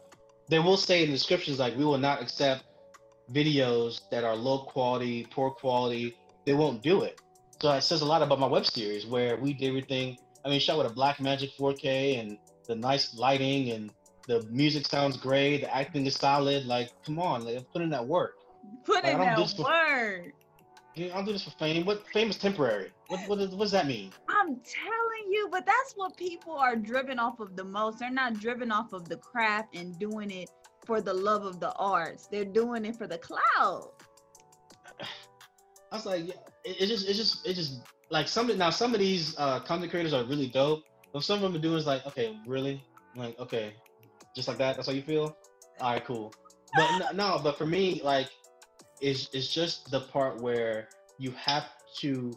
they will say in the descriptions like we will not accept videos that are low quality, poor quality. They won't do it. So it says a lot about my web series where we did everything. I mean, shot with a Blackmagic 4K and the nice lighting and the music sounds great. The acting is solid. Like, come on, like, put in that work. Put in I don't do that for- word. Yeah, I'll do this for fame. What fame is temporary? What what, does- what does that mean? I'm telling you, but that's what people are driven off of the most. They're not driven off of the craft and doing it for the love of the arts. They're doing it for the cloud. I was like, yeah, it, it's just, it's just, it's just like some now some of these uh, content creators are really dope, but some of them are doing is like, okay, really, like, okay, just like that. That's how you feel. All right, cool. But no, but for me, like, it's it's just the part where you have to,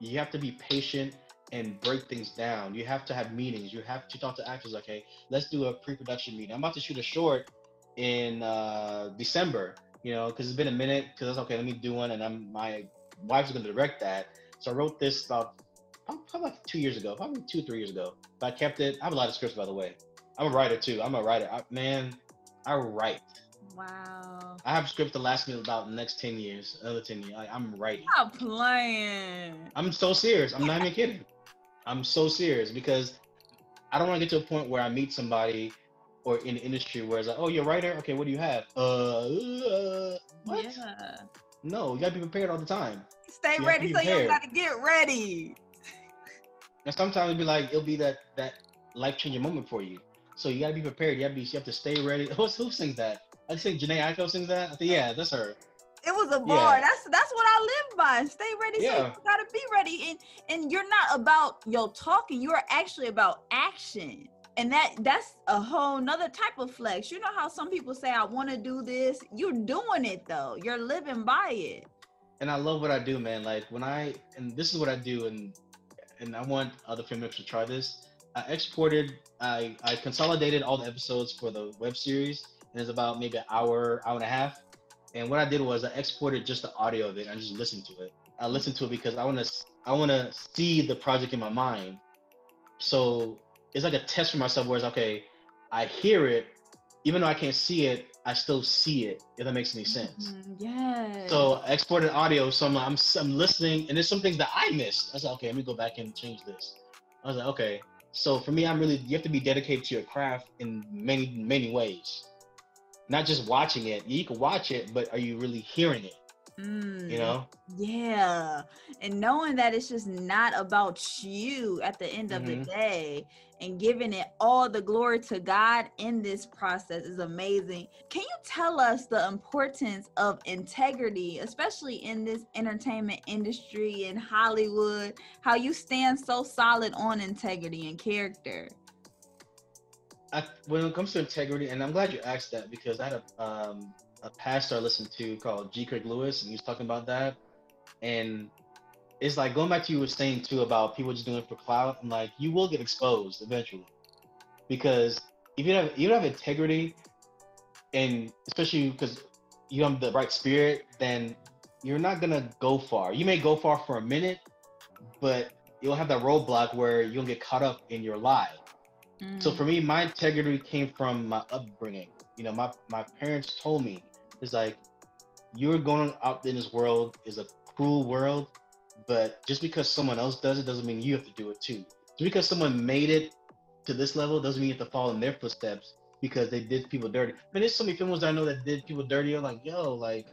you have to be patient and break things down. You have to have meetings. You have to talk to actors. Okay, let's do a pre-production meeting. I'm about to shoot a short in uh, December you know, because it's been a minute. Because okay, let me do one, and I'm my wife's to direct that. So I wrote this about probably like two years ago, probably two three years ago. But I kept it. I have a lot of scripts, by the way. I'm a writer too. I'm a writer. I, man, I write. Wow. I have scripts that last me about the next ten years, another ten years. I, I'm writing. Stop playing. I'm so serious. I'm not even kidding. I'm so serious because I don't want to get to a point where I meet somebody or in the industry where it's like, oh, you're a writer. Okay, what do you have? Uh, uh what? Yeah. No, you gotta be prepared all the time. Stay ready so you don't gotta get ready. And sometimes it'll be like it'll be that that life changing moment for you. So you gotta be prepared. You gotta be. You have to stay ready. Who's, who sings that? I think Jhené Aiko sings that. I think yeah, that's her. It was a bar. Yeah. That's that's what I live by. Stay ready. So Yeah. you gotta be ready. And and you're not about your talking. You are actually about action. And that that's a whole nother type of flex. You know how some people say, I want to do this. You're doing it though. You're living by it. And I love what I do, man. Like when I and this is what I do, and and I want other filmmakers to try this. I exported. I I consolidated all the episodes for the web series, and it's about maybe an hour, hour and a half. And what I did was I exported just the audio of it and just listened to it. I listened to it because I want to I want to see the project in my mind. So it's like a test for myself where it's okay, I hear it, even though I can't see it, I still see it. If that makes any sense. Mhm, Yes. So I exported audio, so I'm, I'm I'm listening, and there's some things that I missed. I was like, okay, let me go back and change this. I was like, okay. So for me, I'm really you have to be dedicated to your craft in many many ways. Not just watching it. You can watch it, but are you really hearing it? Mm, You know? Yeah. And knowing that it's just not about you at the end of Mhm. the day and giving it all the glory to God in this process is amazing. Can you tell us the importance of integrity, especially in this entertainment industry in Hollywood? How you stand so solid on integrity and character? I, when it comes to integrity, and I'm glad you asked that because I had a um, a pastor I listened to called G. Craig Lewis, and he was talking about that. And it's like going back to you were saying too about people just doing it for clout. I'm like, you will get exposed eventually, because if you have you don't have integrity, and especially because you have the right spirit, then you're not gonna go far. You may go far for a minute, but you'll have that roadblock where you'll get caught up in your lie. So Mm, for me, my integrity came from my upbringing. You know, my my parents told me it's like you're going out in this world is a cruel world, but just because someone else does it doesn't mean you have to do it too. Just because someone made it to this level doesn't mean you have to follow in their footsteps because they did people dirty. I mean, there's so many films I know that did people dirty. I'm like, yo, like,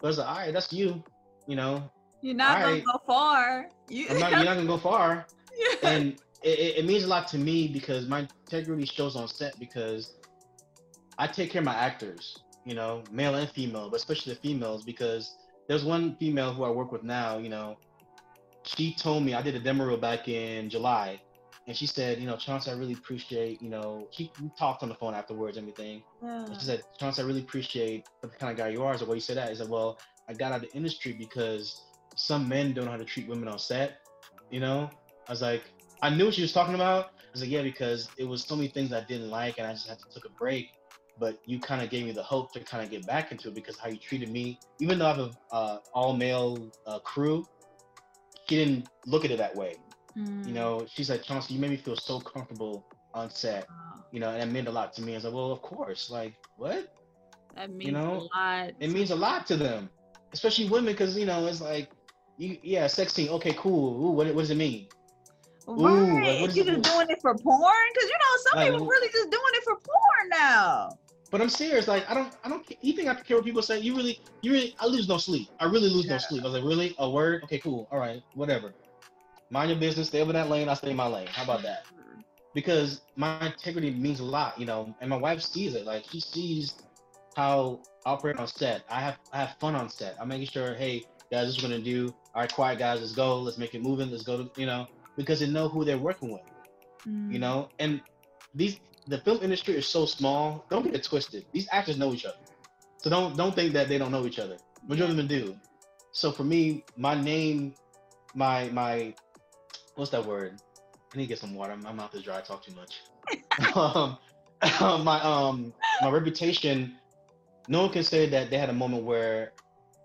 but it's like, all right, that's you. You know, you're not gonna alright. go far. You, I'm not, you're not gonna go far. Yeah. and it, it means a lot to me because my integrity shows on set because I take care of my actors, you know, male and female, but especially the females because there's one female who I work with now, you know, she told me I did a demo reel back in July, and she said, you know, Chance, I really appreciate, you know, she we talked on the phone afterwards, and everything. And she said, Chance, I really appreciate the kind of guy you are. So why you say that? I said, well, I got out of the industry because some men don't know how to treat women on set. You know, I was like, I knew what she was talking about. I was like, yeah, because it was so many things I didn't like, and I just had to took a break. But you kind of gave me the hope to kind of get back into it because how you treated me, even though I have a uh, all male uh, crew, she didn't look at it that way. Mm. You know, she's like, Chauncey, you made me feel so comfortable on set. You know, and it meant a lot to me. I was like, well, of course. Like, what? That means know, a lot. It means a lot to them, especially women, because you know, it's like, you, yeah, sex scene. Okay, cool. Ooh, what, what does it mean? Right. like, what is you it- just doing it for porn? Because you know some Like, people really just doing it for porn now. But I'm serious. Like, I don't, I don't. You think I care what people say? You really, you really, I lose no sleep. I really lose no sleep. I was like, really? A word? Okay, cool. All right, whatever. Mind your business. Stay over that lane. I stay in my lane. How about that? because my integrity means a lot, you know, and my wife sees it. Like she sees how I operate on set. I have I have fun on set. I'm making sure, hey guys, this is what we're gonna do. All right, quiet guys, let's go. Let's make it moving. Let's go to you know because they know who they're working with, Mm. you know. And these the film industry is so small. Don't get it twisted. These actors know each other, so don't don't think that they don't know each other. Majority of them do. So for me, my name, my my, what's that word? I need to get some water. My mouth is dry. I talk too much. um, my um my reputation. No one can say that they had a moment where,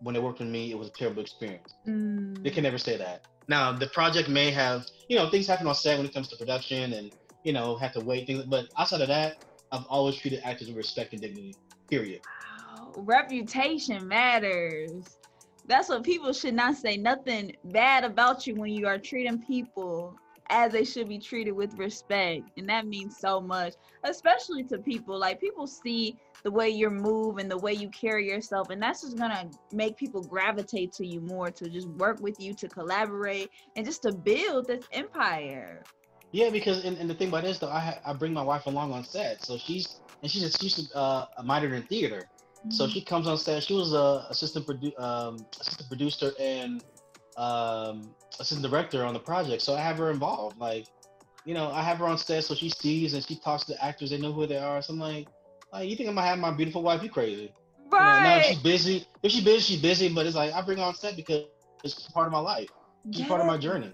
when they worked with me, it was a terrible experience. Mm. They can never say that. Now the project may have, you know, things happen on set when it comes to production, and you know, have to wait things. But outside of that, I've always treated actors with respect and dignity. Period. Wow. Reputation matters. That's what people should not say nothing bad about you when you are treating people as they should be treated with respect. And that means so much, especially to people. Like people see the way you move and the way you carry yourself, and that's just gonna make people gravitate to you more to just work with you, to collaborate, and just to build this empire. Yeah, because and, and the thing about this though, I ha- I bring my wife along on set, so she's and she's a, she's uh, a minor in theater. So she comes on set. She was a assistant produ- um, assistant producer and um, assistant director on the project. So I have her involved. Like, you know, I have her on set so she sees and she talks to the actors. They know who they are. So I'm like, like you think I'm gonna have my beautiful wife? You crazy? You know, now if she's busy. If she's busy, she's busy. But it's like I bring her on set because it's part of my life. She's part of my journey.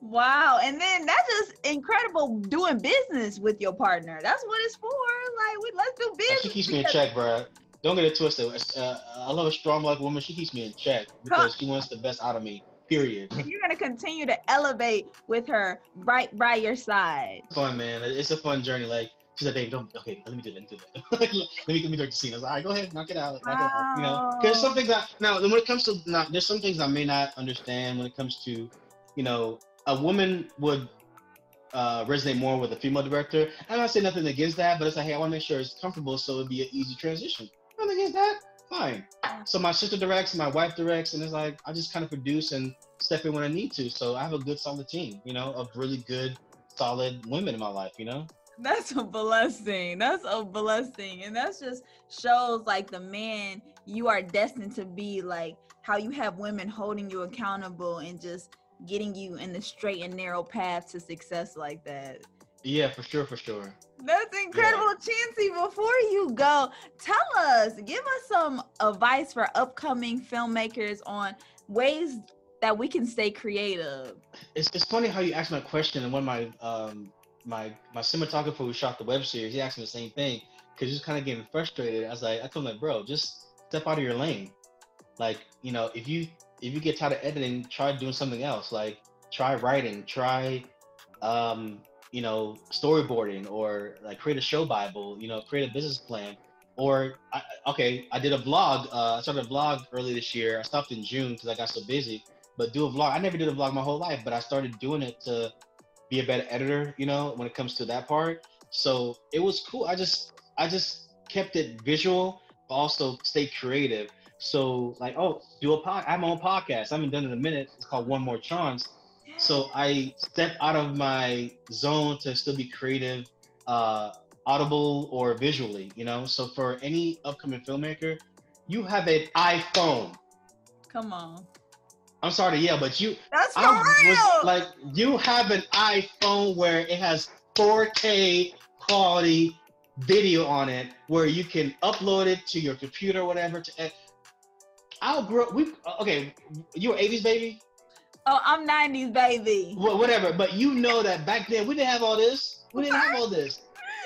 Wow. And then that's just incredible doing business with your partner. That's what it's for. Like, we let's do business. she keeps me in check, bro. Don't get it twisted. Uh, I love a strong black woman. She keeps me in check because she wants the best out of me. Period. You're gonna continue to elevate with her right by your side. fun, man. It's a fun journey. Like she's like, Dave, don't. Okay, let me do that. Let me do that. let me let me direct the scene. I was like, all right, go ahead, knock it out. Knock it out. You know, because some things that now when it comes to now, there's some things I may not understand when it comes to, you know, a woman would uh, resonate more with a female director. I'm not saying nothing against that, but it's like, hey, I want to make sure it's comfortable so it'd be an easy transition. Nothing against that. Fine. So my sister directs, my wife directs, and it's like I just kind of produce and step in when I need to. So I have a good solid team, you know, of really good, solid women in my life, you know. That's a blessing. That's a blessing. And that's just shows like the man you are destined to be, like how you have women holding you accountable and just getting you in the straight and narrow path to success like that. Yeah, for sure, for sure. That's incredible, Chauncey. Before you go, tell us, give us some advice for upcoming filmmakers on ways that we can stay creative. It's, it's funny how you asked my question, and one of my um my my cinematographer who shot the web series, he asked me the same thing because he's kind of getting frustrated. I was like, I told him like, bro, just step out of your lane. Like, you know, if you if you get tired of editing, try doing something else. Like, try writing, try, um, you know, storyboarding, or like create a show bible. You know, create a business plan. Or I, okay, I did a vlog. Uh, I started a vlog early this year. I stopped in June because I got so busy. But do a vlog. I never did a vlog my whole life, but I started doing it to be a better editor. You know, when it comes to that part. So it was cool. I just I just kept it visual, but also stay creative. So like, oh, do a pod. I have my own podcast. I haven't done it in a minute. It's called One More Chance. So I step out of my zone to still be creative, uh, audible or visually. You know. So for any upcoming filmmaker, you have an iPhone. Come on. I'm sorry to yell, but you That's for I real. was like, you have an iPhone where it has 4K quality video on it, where you can upload it to your computer, or whatever. To ed- I'll grow. We okay. You were 80s baby, oh, I'm 90s baby. Wha- whatever. But you know that back then we didn't have all this. We didn't have all this.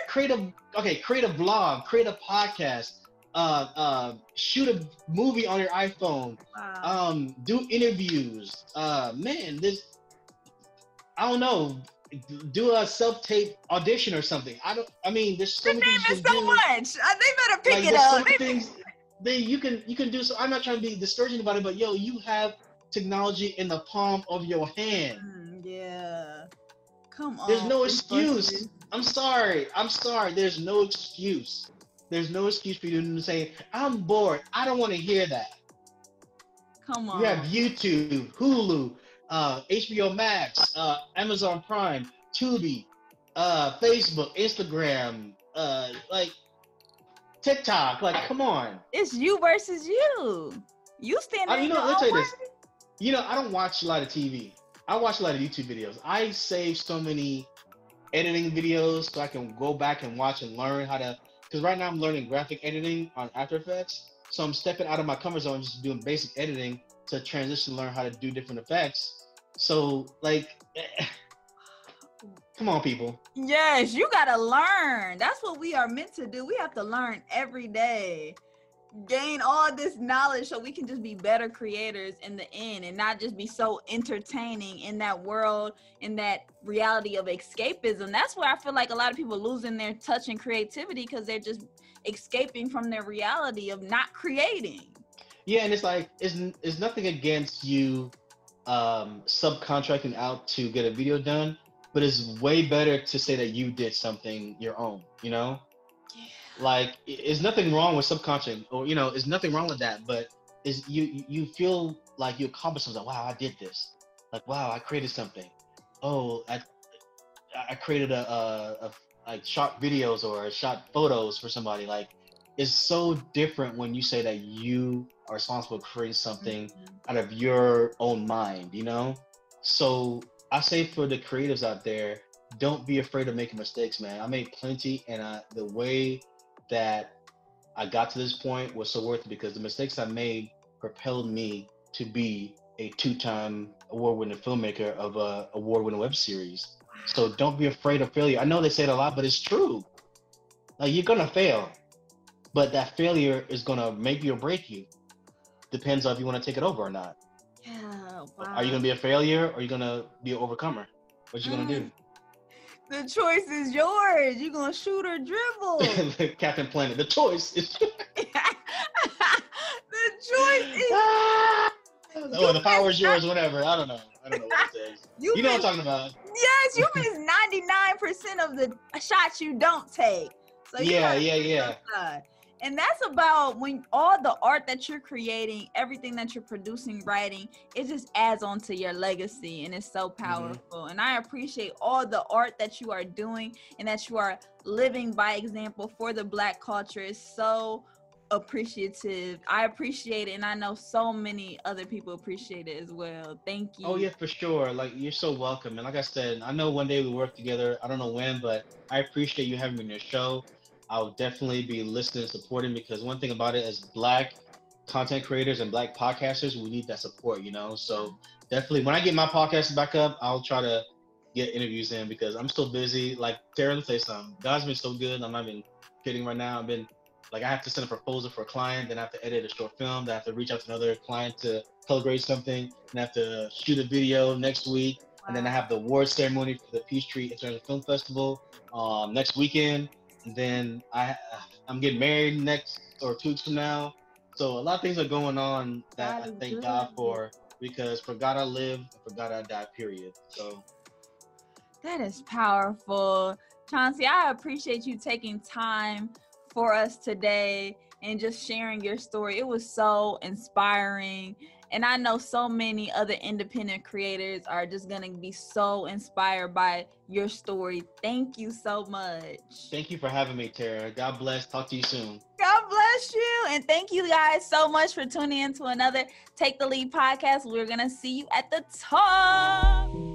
Create a okay. Create a blog. Create a podcast. Uh, uh, shoot a movie on your iPhone. Wow. um do interviews uh man this i don't know do a self-tape audition or something. I don't. I mean, there's so The many name is so do. much. Uh, they better pick Like, it up. things they you can you can do. So I'm not trying to be discouraging about it, but yo, you have technology in the palm of your hand. Mm, yeah. Come on. There's no excuse. I'm sorry. I'm sorry. There's no excuse. There's no excuse for you to say, I'm bored. I don't want to hear that. Come on. You have YouTube, Hulu, uh, HBO Max, uh, Amazon Prime, Tubi, uh, Facebook, Instagram, uh, like TikTok. Like, come on. It's you versus you. You stand in you know, let me tell you this. You know, I don't watch a lot of TV. I watch a lot of YouTube videos. I save so many editing videos so I can go back and watch and learn how to. Because right now I'm learning graphic editing on After Effects. So I'm stepping out of my comfort zone, just doing basic editing to transition, learn how to do different effects. So like, come on, people. Yes, you gotta learn. That's what we are meant to do. We have to learn every day. Gain all this knowledge so we can just be better creators in the end and not just be so entertaining in that world, in that reality of escapism. That's where I feel like a lot of people losing their touch and creativity because they're just escaping from their reality of not creating. Yeah, and it's like it's it's nothing against you um subcontracting out to get a video done, but it's way better to say that you did something your own, you know? yeah. Like it's nothing wrong with subconscious or you know, there's nothing wrong with that, but is you you feel like you accomplished something. Wow, I did this. Like wow, I created something. Oh, I I created a, a, a like shot videos or shot photos for somebody. Like it's so different when you say that you are responsible for creating something mm-hmm. out of your own mind, you know? So I say for the creatives out there, don't be afraid of making mistakes, man. I made plenty, and I, the way that I got to this point was so worth it because the mistakes I made propelled me to be a two-time award-winning filmmaker of a award-winning web series. So don't be afraid of failure. I know they say it a lot, but it's true. Like you're gonna fail, but that failure is gonna make you or break you. Depends on if you want to take it over or not. Yeah. Wow. Are you gonna be a failure or are you gonna be an overcomer? What you gonna do? Mm. The choice is yours. You gonna shoot or dribble? Captain Planet. The choice is. the choice is ah! oh, the power is yours. Whatever. I don't know. I don't know what it says. you. You know what I'm talking about. Yes, you miss ninety nine percent of the shots you don't take. So Yeah, yeah, yeah. And that's about when all the art that you're creating, everything that you're producing, writing, it just adds on to your legacy and it's so Mm-hmm. powerful. And I appreciate all the art that you are doing and that you are living by example for the black culture. It's so appreciative. I appreciate it and I know so many other people appreciate it as well. Thank you. Oh yeah, for sure. Like you're so welcome. And like I said, I know one day we work together. I don't know when, but I appreciate you having me on your show. I'll definitely be listening and supporting because one thing about it as black content creators and black podcasters, we need that support, you know. So definitely when I get my podcast back up, I'll try to get interviews in because I'm still busy. Like me say something. God's been so good. I'm not even kidding right now. I've been like I have to send a proposal for a client, then I have to edit a short film, then I have to reach out to another client to color grade something, and I have to shoot a video next week, and then I have the award ceremony for the Peachtree International Film Festival um, next weekend, and then I I'm getting married next or two weeks from now. So a lot of things are going on that I thank. God for because for God I live, for God I die. Period. So That is powerful. Chauncey, I appreciate you taking time for us today and just sharing your story. It was so inspiring. And I know so many other independent creators are just going to be so inspired by your story. Thank you so much. thank you for having me, Tara. God bless. Talk to you soon. God bless you. And thank you guys so much for tuning in to another Take the Lead podcast. We're going to see you at the top.